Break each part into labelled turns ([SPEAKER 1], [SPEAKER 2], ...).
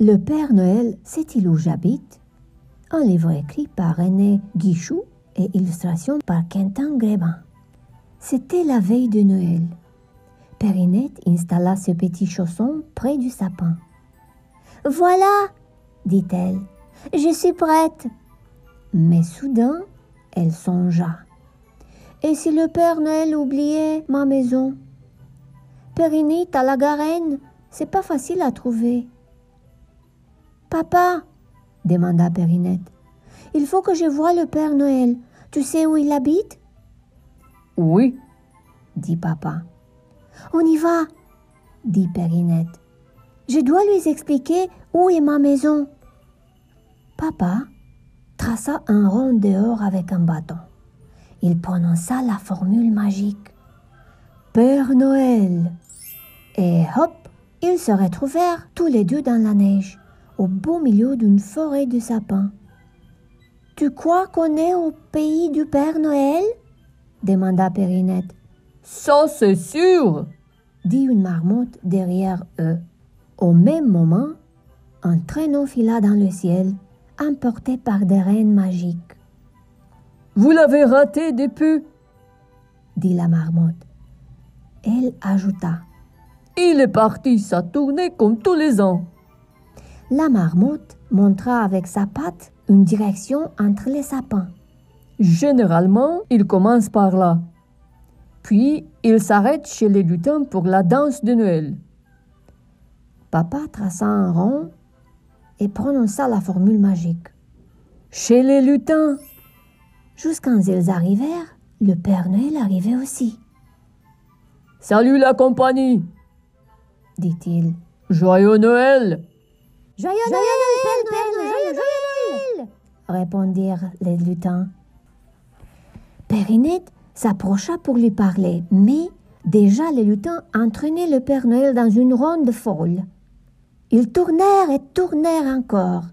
[SPEAKER 1] Le Père Noël, c'est-il où j'habite? Un livre écrit par René Guichou et illustration par Quentin Grébin. C'était la veille de Noël. Périnette installa ses petits chaussons près du sapin. Voilà, dit-elle, je suis prête. Mais soudain, elle songea. Et si le Père Noël oubliait ma maison Périnette à la Garenne, c'est pas facile à trouver. Papa, demanda Périnette, il faut que je voie le Père Noël. Tu sais où il habite?
[SPEAKER 2] Oui,
[SPEAKER 1] dit papa. On y va, dit Périnette. Je dois lui expliquer où est ma maison. Papa traça un rond dehors avec un bâton. Il prononça la formule magique. Père Noël. Et hop, ils se retrouvèrent tous les deux dans la neige, au beau milieu d'une forêt de sapins. Tu crois qu'on est au pays du Père Noël? demanda Périnette.
[SPEAKER 2] Ça, c'est sûr,
[SPEAKER 1] dit une marmotte derrière eux. Au même moment, un traîneau fila dans le ciel, emporté par des reines magiques.
[SPEAKER 2] Vous l'avez raté depuis,
[SPEAKER 1] dit la marmotte. Elle ajouta.
[SPEAKER 2] Il est parti sa tournée comme tous les ans.
[SPEAKER 1] La marmotte montra avec sa patte une direction entre les sapins.
[SPEAKER 2] Généralement, il commence par là. Puis, il s'arrête chez les lutins pour la danse de Noël.
[SPEAKER 1] Papa traça un rond et prononça la formule magique.
[SPEAKER 2] Chez les lutins.
[SPEAKER 1] Jusqu'à ils arrivèrent, le Père Noël arrivait aussi.
[SPEAKER 2] Salut la compagnie,
[SPEAKER 1] dit-il.
[SPEAKER 2] Joyeux Noël.
[SPEAKER 1] Joyeux, Noël, Père Noël, joyeux Noël, répondirent les lutins. Périnette s'approcha pour lui parler, mais déjà les lutins entraînaient le Père Noël dans une ronde folle. Ils tournèrent et tournèrent encore.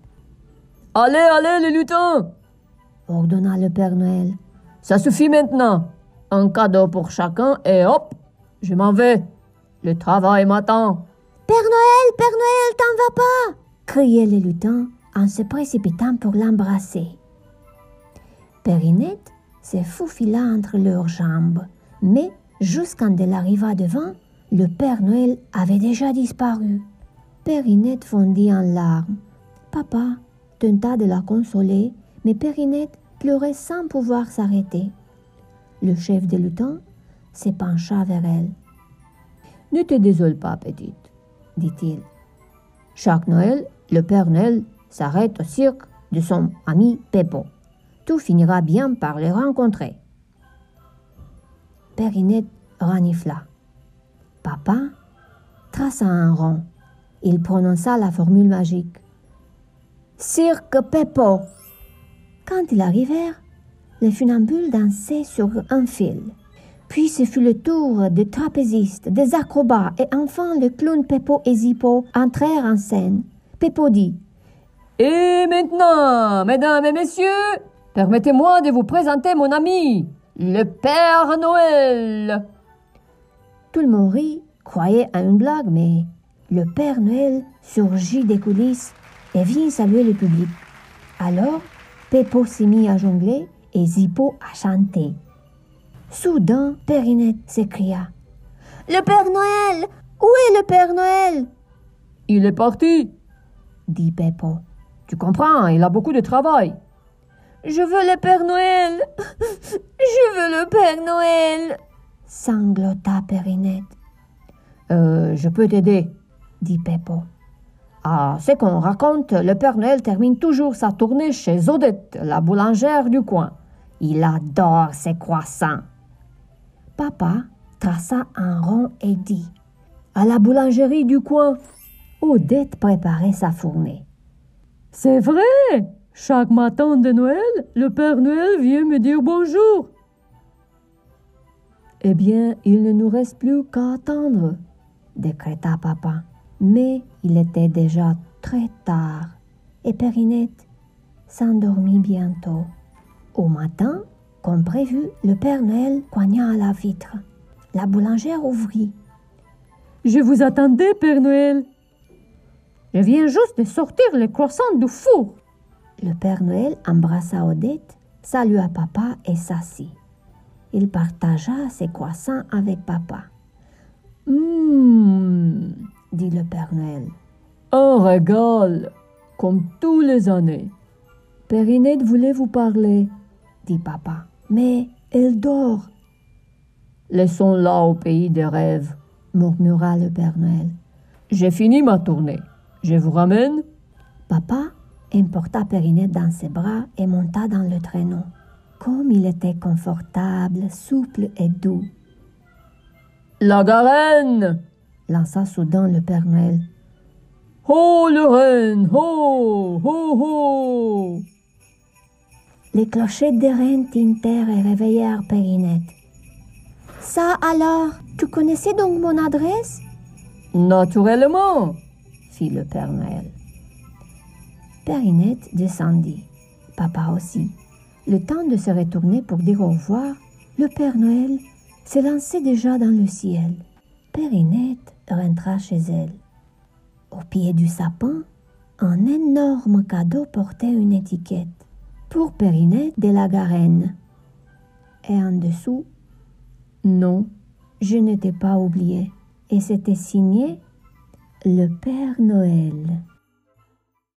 [SPEAKER 2] Allez, allez, les lutins
[SPEAKER 1] ordonna le Père Noël.
[SPEAKER 2] Ça suffit maintenant. Un cadeau pour chacun et hop, je m'en vais. Le travail m'attend.
[SPEAKER 1] Père Noël, Père Noël, t'en vas pas criaient les lutins en se précipitant pour l'embrasser. Périnette se faufila entre leurs jambes, mais jusqu'en elle arriva devant, le Père Noël avait déjà disparu. Périnette fondit en larmes. Papa tenta de la consoler, mais Périnette pleurait sans pouvoir s'arrêter. Le chef des lutins se pencha vers elle.
[SPEAKER 2] Ne te désole pas, petite, dit-il. Chaque Noël, le Père Noël s'arrête au cirque de son ami Peppo. Tout finira bien par les rencontrer.
[SPEAKER 1] Périnette renifla. Papa traça un rond. Il prononça la formule magique. Cirque Peppo. Quand ils arrivèrent, les funambules dansaient sur un fil. Puis ce fut le tour des trapézistes, des acrobats, et enfin le clown Peppo et Zippo entrèrent en scène. Peppo dit
[SPEAKER 2] Et maintenant, mesdames et messieurs, permettez-moi de vous présenter mon ami, le Père Noël.
[SPEAKER 1] Tout le monde rit, croyait à une blague, mais le Père Noël surgit des coulisses et vient saluer le public. Alors, Peppo s'est mis à jongler et Zippo à chanter. Soudain, Périnette s'écria. Le Père Noël Où est le Père Noël?
[SPEAKER 2] Il est parti,
[SPEAKER 1] dit Peppo.
[SPEAKER 2] Tu comprends, il a beaucoup de travail.
[SPEAKER 1] Je veux le Père Noël Je veux le Père Noël sanglota Périnette.
[SPEAKER 2] Euh, je peux t'aider, dit Peppo. Ah, c'est qu'on raconte, le Père Noël termine toujours sa tournée chez Odette, la boulangère du coin. Il adore ses croissants.
[SPEAKER 1] Papa traça un rond et dit À la boulangerie du coin. Odette préparait sa fournée.
[SPEAKER 2] C'est vrai Chaque matin de Noël, le Père Noël vient me dire bonjour.
[SPEAKER 1] Eh bien, il ne nous reste plus qu'à attendre, décréta papa. Mais il était déjà très tard et Périnette s'endormit bientôt. Au matin, comme prévu, le Père Noël cogna à la vitre. La boulangère ouvrit.
[SPEAKER 2] Je vous attendais, Père Noël. Je viens juste de sortir les croissants du four.
[SPEAKER 1] Le Père Noël embrassa Odette, salua papa et s'assit. Il partagea ses croissants avec papa.
[SPEAKER 2] Hum,
[SPEAKER 1] dit le Père Noël.
[SPEAKER 2] Un régal, comme tous les années. Périnette voulait vous parler,
[SPEAKER 1] dit papa. Mais elle dort.
[SPEAKER 2] Laissons-la au pays des rêves,
[SPEAKER 1] murmura le Père Noël.
[SPEAKER 2] J'ai fini ma tournée. Je vous ramène
[SPEAKER 1] Papa emporta Périnette dans ses bras et monta dans le traîneau. Comme il était confortable, souple et doux.
[SPEAKER 2] La garenne
[SPEAKER 1] lança soudain le Père Noël.
[SPEAKER 2] Ho le renne Ho Ho ho
[SPEAKER 1] Les clochettes des rennes tintèrent et réveillèrent Périnette. Ça alors, tu connaissais donc mon adresse?
[SPEAKER 2] Naturellement, le Père Noël.
[SPEAKER 1] Périnette descendit, papa aussi. Le temps de se retourner pour dire au revoir, le Père Noël s'élançait déjà dans le ciel. Périnette rentra chez elle. Au pied du sapin, un énorme cadeau portait une étiquette. Pour Périnette de la Garenne. Et en dessous, non, je n'étais pas oublié. Et c'était signé le Père Noël.